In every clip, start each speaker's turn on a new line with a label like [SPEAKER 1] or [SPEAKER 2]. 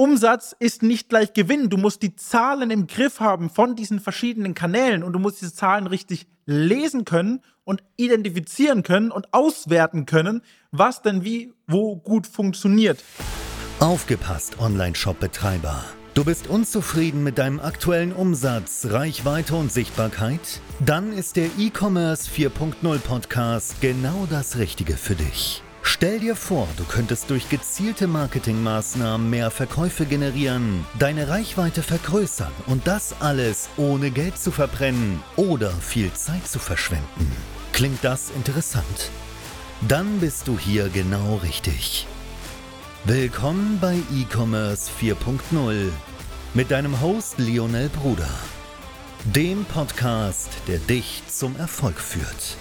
[SPEAKER 1] Umsatz ist nicht gleich Gewinn. Du musst die Zahlen im Griff haben von diesen verschiedenen Kanälen und du musst diese Zahlen richtig lesen können und identifizieren können und auswerten können, was denn wie, wo gut funktioniert.
[SPEAKER 2] Aufgepasst, Online-Shop-Betreiber. Du bist unzufrieden mit deinem aktuellen Umsatz, Reichweite und Sichtbarkeit? Dann ist der E-Commerce 4.0 Podcast genau das Richtige für dich. Stell dir vor, du könntest durch gezielte Marketingmaßnahmen mehr Verkäufe generieren, deine Reichweite vergrößern und das alles ohne Geld zu verbrennen oder viel Zeit zu verschwenden. Klingt das interessant? Dann bist du hier genau richtig. Willkommen bei E-Commerce 4.0 mit deinem Host Lionel Bruder, dem Podcast, der dich zum Erfolg führt.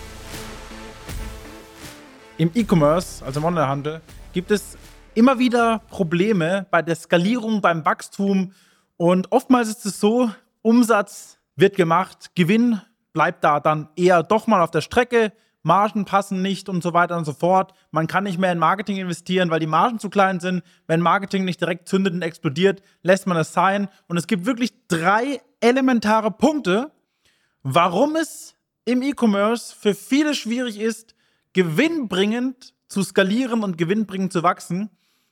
[SPEAKER 1] Im E-Commerce, also im Onlinehandel, gibt es immer wieder Probleme bei der Skalierung, beim Wachstum. Und oftmals ist es so, Umsatz wird gemacht, Gewinn bleibt da dann eher doch mal auf der Strecke, Margen passen nicht und so weiter und so fort. Man kann nicht mehr in Marketing investieren, weil die Margen zu klein sind. Wenn Marketing nicht direkt zündet und explodiert, lässt man es sein. Und es gibt wirklich drei elementare Punkte, warum es im E-Commerce für viele schwierig ist, gewinnbringend zu skalieren und gewinnbringend zu wachsen.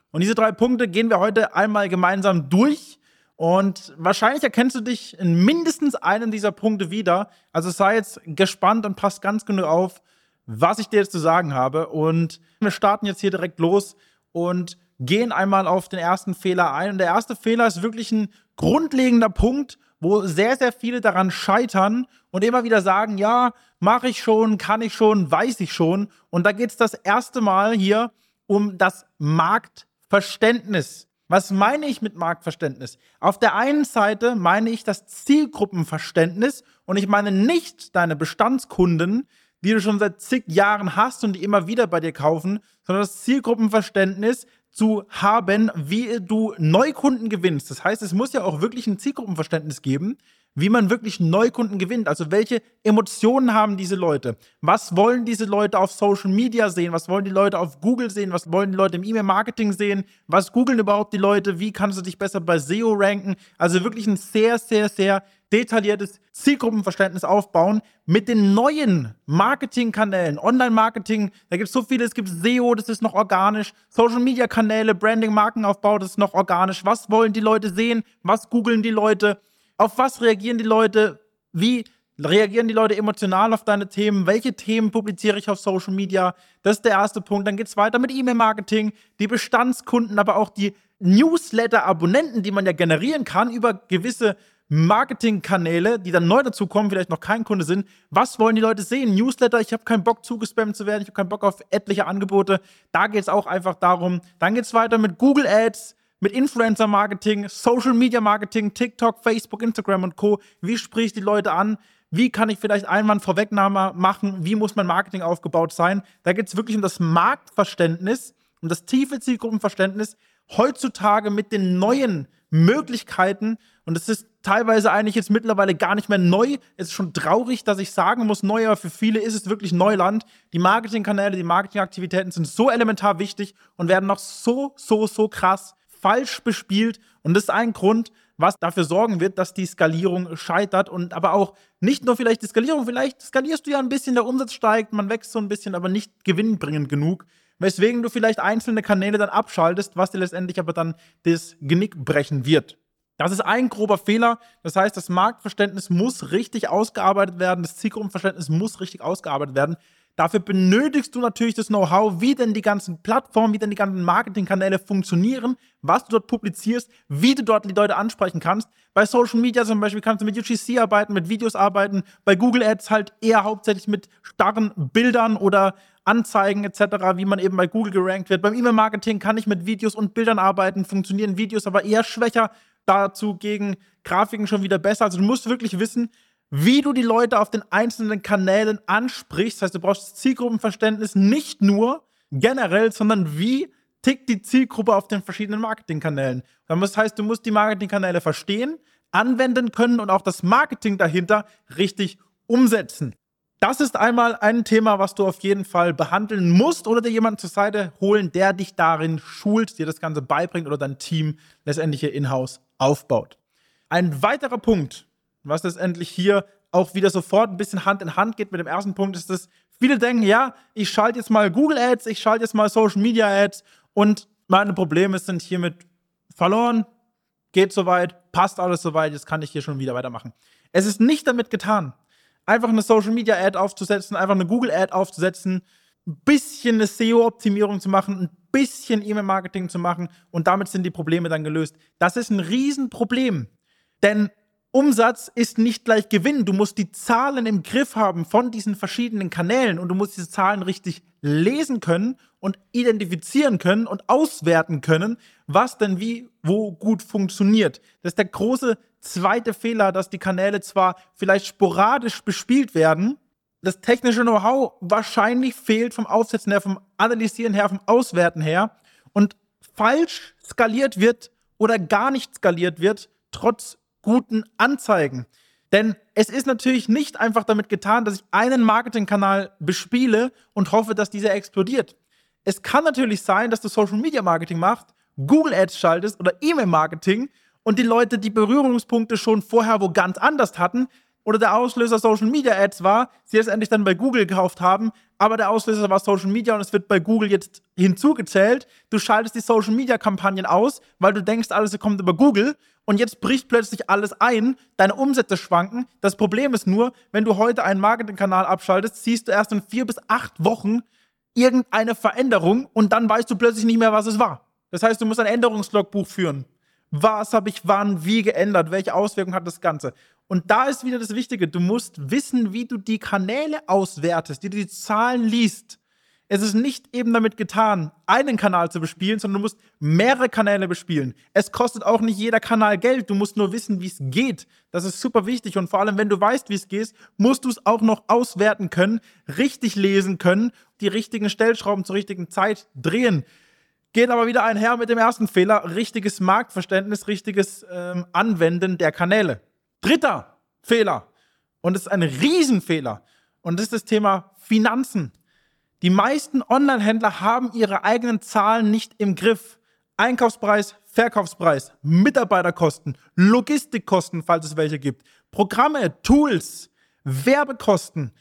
[SPEAKER 1] Und diese drei Punkte gehen wir heute einmal gemeinsam durch. Und wahrscheinlich erkennst du dich in mindestens einem dieser Punkte wieder. Also sei jetzt gespannt und passt ganz genug auf, was ich dir jetzt zu sagen habe. Und wir starten jetzt hier direkt los und gehen einmal auf den ersten Fehler ein. Und der erste Fehler ist wirklich ein grundlegender Punkt, wo sehr, sehr viele daran scheitern und immer wieder sagen, ja, mache ich schon, kann ich schon, weiß ich schon. Und da geht es das erste Mal hier um das Marktverständnis. Was meine ich mit Marktverständnis? Auf der einen Seite meine ich das Zielgruppenverständnis und ich meine nicht deine Bestandskunden, die du schon seit zig Jahren hast und die immer wieder bei dir kaufen, sondern das Zielgruppenverständnis zu haben, wie du Neukunden gewinnst. Das heißt, es muss ja auch wirklich ein Zielgruppenverständnis geben, wie man wirklich Neukunden gewinnt. Also welche Emotionen haben diese Leute? Was wollen diese Leute auf Social Media sehen? Was wollen die Leute auf Google sehen? Was wollen die Leute im E-Mail-Marketing sehen? Was googeln überhaupt die Leute? Wie kannst du dich besser bei SEO ranken? Also wirklich ein sehr, sehr, sehr detailliertes Zielgruppenverständnis aufbauen mit den neuen Marketingkanälen, Online-Marketing. Da gibt es so viele. Es gibt SEO, das ist noch organisch. Social-Media-Kanäle, Branding, Markenaufbau, das ist noch organisch. Was wollen die Leute sehen? Was googeln die Leute? Auf was reagieren die Leute? Wie reagieren die Leute emotional auf deine Themen? Welche Themen publiziere ich auf Social Media? Das ist der erste Punkt. Dann geht es weiter mit E-Mail-Marketing, die Bestandskunden, aber auch die Newsletter-Abonnenten, die man ja generieren kann über gewisse Marketingkanäle, die dann neu dazukommen, vielleicht noch kein Kunde sind. Was wollen die Leute sehen? Newsletter, ich habe keinen Bock zugespammt zu werden, ich habe keinen Bock auf etliche Angebote. Da geht es auch einfach darum. Dann geht es weiter mit Google Ads, mit Influencer-Marketing, Social-Media-Marketing, TikTok, Facebook, Instagram und Co. Wie sprich ich die Leute an? Wie kann ich vielleicht Einwand Vorwegnahme machen? Wie muss mein Marketing aufgebaut sein? Da geht es wirklich um das Marktverständnis, um das tiefe Zielgruppenverständnis heutzutage mit den neuen Möglichkeiten. Und es ist teilweise eigentlich jetzt mittlerweile gar nicht mehr neu. Es ist schon traurig, dass ich sagen muss, neu, aber für viele ist es wirklich Neuland. Die Marketingkanäle, die Marketingaktivitäten sind so elementar wichtig und werden noch so, so, so krass falsch bespielt. Und das ist ein Grund, was dafür sorgen wird, dass die Skalierung scheitert. Und aber auch nicht nur vielleicht die Skalierung, vielleicht skalierst du ja ein bisschen, der Umsatz steigt, man wächst so ein bisschen, aber nicht gewinnbringend genug. Weswegen du vielleicht einzelne Kanäle dann abschaltest, was dir letztendlich aber dann das Genick brechen wird. Das ist ein grober Fehler. Das heißt, das Marktverständnis muss richtig ausgearbeitet werden, das Zielgruppenverständnis muss richtig ausgearbeitet werden. Dafür benötigst du natürlich das Know-how, wie denn die ganzen Plattformen, wie denn die ganzen Marketingkanäle funktionieren, was du dort publizierst, wie du dort die Leute ansprechen kannst. Bei Social Media zum Beispiel kannst du mit UGC arbeiten, mit Videos arbeiten, bei Google Ads halt eher hauptsächlich mit starren Bildern oder Anzeigen etc., wie man eben bei Google gerankt wird. Beim E-Mail-Marketing kann ich mit Videos und Bildern arbeiten, funktionieren Videos aber eher schwächer, dazu gegen Grafiken schon wieder besser. Also du musst wirklich wissen, wie du die Leute auf den einzelnen Kanälen ansprichst. Das heißt, du brauchst Zielgruppenverständnis nicht nur generell, sondern wie tickt die Zielgruppe auf den verschiedenen Marketingkanälen. Das heißt, du musst die Marketingkanäle verstehen, anwenden können und auch das Marketing dahinter richtig umsetzen. Das ist einmal ein Thema, was du auf jeden Fall behandeln musst oder dir jemanden zur Seite holen, der dich darin schult, dir das Ganze beibringt oder dein Team letztendlich hier in-house aufbaut. Ein weiterer Punkt, was letztendlich hier auch wieder sofort ein bisschen Hand in Hand geht mit dem ersten Punkt, ist, dass viele denken, ja, ich schalte jetzt mal Google Ads, ich schalte jetzt mal Social Media Ads und meine Probleme sind hiermit verloren, geht soweit, passt alles soweit, jetzt kann ich hier schon wieder weitermachen. Es ist nicht damit getan, einfach eine Social Media Ad aufzusetzen, einfach eine Google Ad aufzusetzen, ein bisschen eine SEO-Optimierung zu machen, ein bisschen E-Mail-Marketing zu machen und damit sind die Probleme dann gelöst. Das ist ein Riesenproblem, denn Umsatz ist nicht gleich Gewinn. Du musst die Zahlen im Griff haben von diesen verschiedenen Kanälen und du musst diese Zahlen richtig lesen können und identifizieren können und auswerten können, was denn wie, wo gut funktioniert. Das ist der große zweite Fehler, dass die Kanäle zwar vielleicht sporadisch bespielt werden, das technische Know-how wahrscheinlich fehlt vom Aufsetzen her, vom Analysieren her, vom Auswerten her und falsch skaliert wird oder gar nicht skaliert wird, trotz guten Anzeigen. Denn es ist natürlich nicht einfach damit getan, dass ich einen Marketingkanal bespiele und hoffe, dass dieser explodiert. Es kann natürlich sein, dass du Social Media Marketing machst, Google Ads schaltest oder E-Mail Marketing und die Leute die Berührungspunkte schon vorher wo ganz anders hatten oder der Auslöser Social Media Ads war, sie es endlich dann bei Google gekauft haben, aber der Auslöser war Social Media und es wird bei Google jetzt hinzugezählt. Du schaltest die Social Media Kampagnen aus, weil du denkst, alles kommt über Google und jetzt bricht plötzlich alles ein, deine Umsätze schwanken. Das Problem ist nur, wenn du heute einen Marketingkanal abschaltest, siehst du erst in vier bis acht Wochen irgendeine Veränderung und dann weißt du plötzlich nicht mehr, was es war. Das heißt, du musst ein Änderungslogbuch führen. Was habe ich wann, wie geändert? Welche Auswirkungen hat das Ganze? Und da ist wieder das Wichtige. Du musst wissen, wie du die Kanäle auswertest, wie du die Zahlen liest. Es ist nicht eben damit getan, einen Kanal zu bespielen, sondern du musst mehrere Kanäle bespielen. Es kostet auch nicht jeder Kanal Geld. Du musst nur wissen, wie es geht. Das ist super wichtig. Und vor allem, wenn du weißt, wie es geht, musst du es auch noch auswerten können, richtig lesen können, die richtigen Stellschrauben zur richtigen Zeit drehen. Geht aber wieder einher mit dem ersten Fehler, richtiges Marktverständnis, richtiges ähm, Anwenden der Kanäle. Dritter Fehler, und das ist ein Riesenfehler, und das ist das Thema Finanzen. Die meisten Online-Händler haben ihre eigenen Zahlen nicht im Griff. Einkaufspreis, Verkaufspreis, Mitarbeiterkosten, Logistikkosten, falls es welche gibt, Programme, Tools, Werbekosten.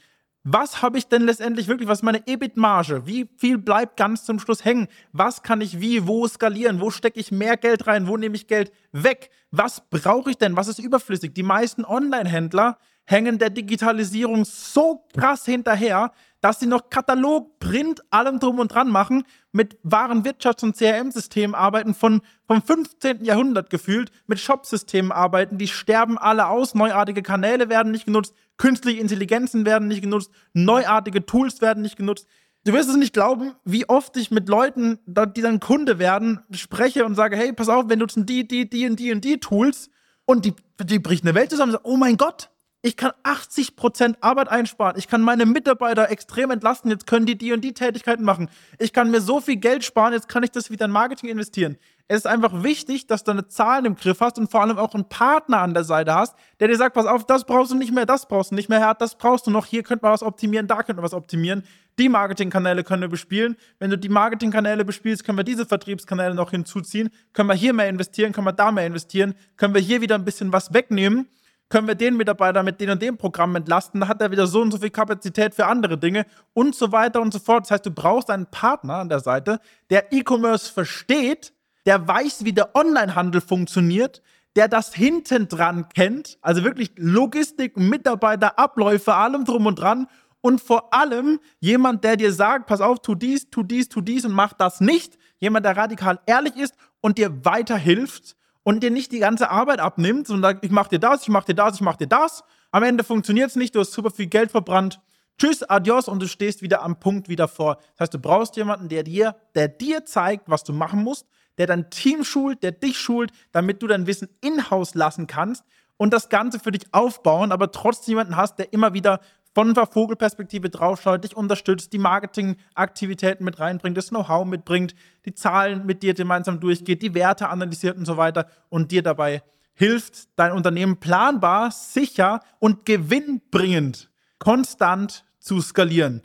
[SPEAKER 1] Was habe ich denn letztendlich wirklich, was ist meine EBIT-Marge? Wie viel bleibt ganz zum Schluss hängen? Was kann ich wie, wo skalieren? Wo stecke ich mehr Geld rein? Wo nehme ich Geld weg? Was brauche ich denn? Was ist überflüssig? Die meisten Online-Händler hängen der Digitalisierung so krass hinterher, dass sie noch Katalog, Print, allem drum und dran machen, mit wahren Wirtschafts- und CRM-Systemen arbeiten, von, vom 15. Jahrhundert gefühlt, mit Shop-Systemen arbeiten, die sterben alle aus, neuartige Kanäle werden nicht genutzt, künstliche Intelligenzen werden nicht genutzt, neuartige Tools werden nicht genutzt. Du wirst es nicht glauben, wie oft ich mit Leuten, die dann Kunde werden, spreche und sage, hey, pass auf, wir nutzen die, die, die und die und die Tools und die, die bricht eine Welt zusammen. Oh mein Gott, ich kann 80% Arbeit einsparen. Ich kann meine Mitarbeiter extrem entlasten. Jetzt können die die und die Tätigkeiten machen. Ich kann mir so viel Geld sparen. Jetzt kann ich das wieder in Marketing investieren. Es ist einfach wichtig, dass du deine Zahlen im Griff hast und vor allem auch einen Partner an der Seite hast, der dir sagt, pass auf, das brauchst du nicht mehr, das brauchst du nicht mehr, das brauchst du noch, hier könnte man was optimieren, da könnte man was optimieren. Die Marketingkanäle können wir bespielen. Wenn du die Marketingkanäle bespielst, können wir diese Vertriebskanäle noch hinzuziehen. Können wir hier mehr investieren, können wir da mehr investieren, können wir hier wieder ein bisschen was wegnehmen können wir den Mitarbeiter mit dem und dem Programm entlasten, dann hat er wieder so und so viel Kapazität für andere Dinge und so weiter und so fort. Das heißt, du brauchst einen Partner an der Seite, der E-Commerce versteht, der weiß, wie der Onlinehandel funktioniert, der das hinten dran kennt, also wirklich Logistik, Mitarbeiter, Abläufe, allem drum und dran und vor allem jemand, der dir sagt, pass auf, tu dies, tu dies, tu dies und mach das nicht. Jemand, der radikal ehrlich ist und dir weiterhilft und dir nicht die ganze Arbeit abnimmt, sondern ich mach dir das, ich mach dir das, ich mach dir das. Am Ende funktioniert es nicht, du hast super viel Geld verbrannt. Tschüss, adios und du stehst wieder am Punkt wieder vor. Das heißt, du brauchst jemanden, der dir, der dir zeigt, was du machen musst, der dein Team schult, der dich schult, damit du dein Wissen in-house lassen kannst und das Ganze für dich aufbauen, aber trotzdem jemanden hast, der immer wieder von der Vogelperspektive draufschaut, dich unterstützt, die Marketingaktivitäten mit reinbringt, das Know-how mitbringt, die Zahlen mit dir gemeinsam durchgeht, die Werte analysiert und so weiter und dir dabei hilft, dein Unternehmen planbar, sicher und gewinnbringend konstant zu skalieren.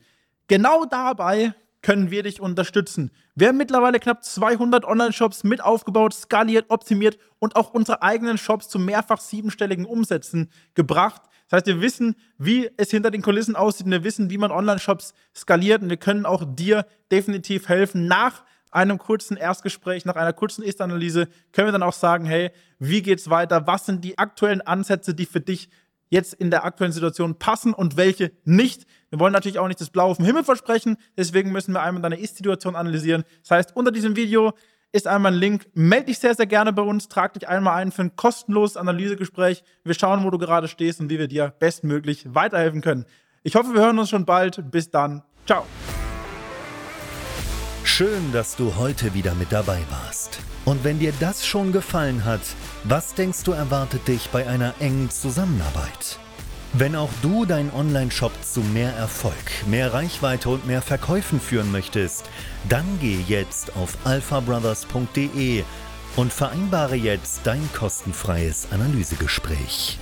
[SPEAKER 1] Genau dabei können wir dich unterstützen. Wir haben mittlerweile knapp 200 Online-Shops mit aufgebaut, skaliert, optimiert und auch unsere eigenen Shops zu mehrfach siebenstelligen Umsätzen gebracht. Das heißt, wir wissen, wie es hinter den Kulissen aussieht und wir wissen, wie man Online-Shops skaliert und wir können auch dir definitiv helfen. Nach einem kurzen Erstgespräch, nach einer kurzen Ist-Analyse können wir dann auch sagen, hey, wie geht's weiter? Was sind die aktuellen Ansätze, die für dich jetzt in der aktuellen Situation passen und welche nicht. Wir wollen natürlich auch nicht das Blaue vom Himmel versprechen, deswegen müssen wir einmal deine Ist-Situation analysieren. Das heißt, unter diesem Video ist einmal ein Link. Melde dich sehr, sehr gerne bei uns, trag dich einmal ein für ein kostenloses Analysegespräch. Wir schauen, wo du gerade stehst und wie wir dir bestmöglich weiterhelfen können. Ich hoffe, wir hören uns schon bald. Bis dann. Ciao.
[SPEAKER 2] Schön, dass du heute wieder mit dabei warst. Und wenn dir das schon gefallen hat, was denkst du erwartet dich bei einer engen Zusammenarbeit? Wenn auch du deinen Online-Shop zu mehr Erfolg, mehr Reichweite und mehr Verkäufen führen möchtest, dann geh jetzt auf alphabrothers.de und vereinbare jetzt dein kostenfreies Analysegespräch.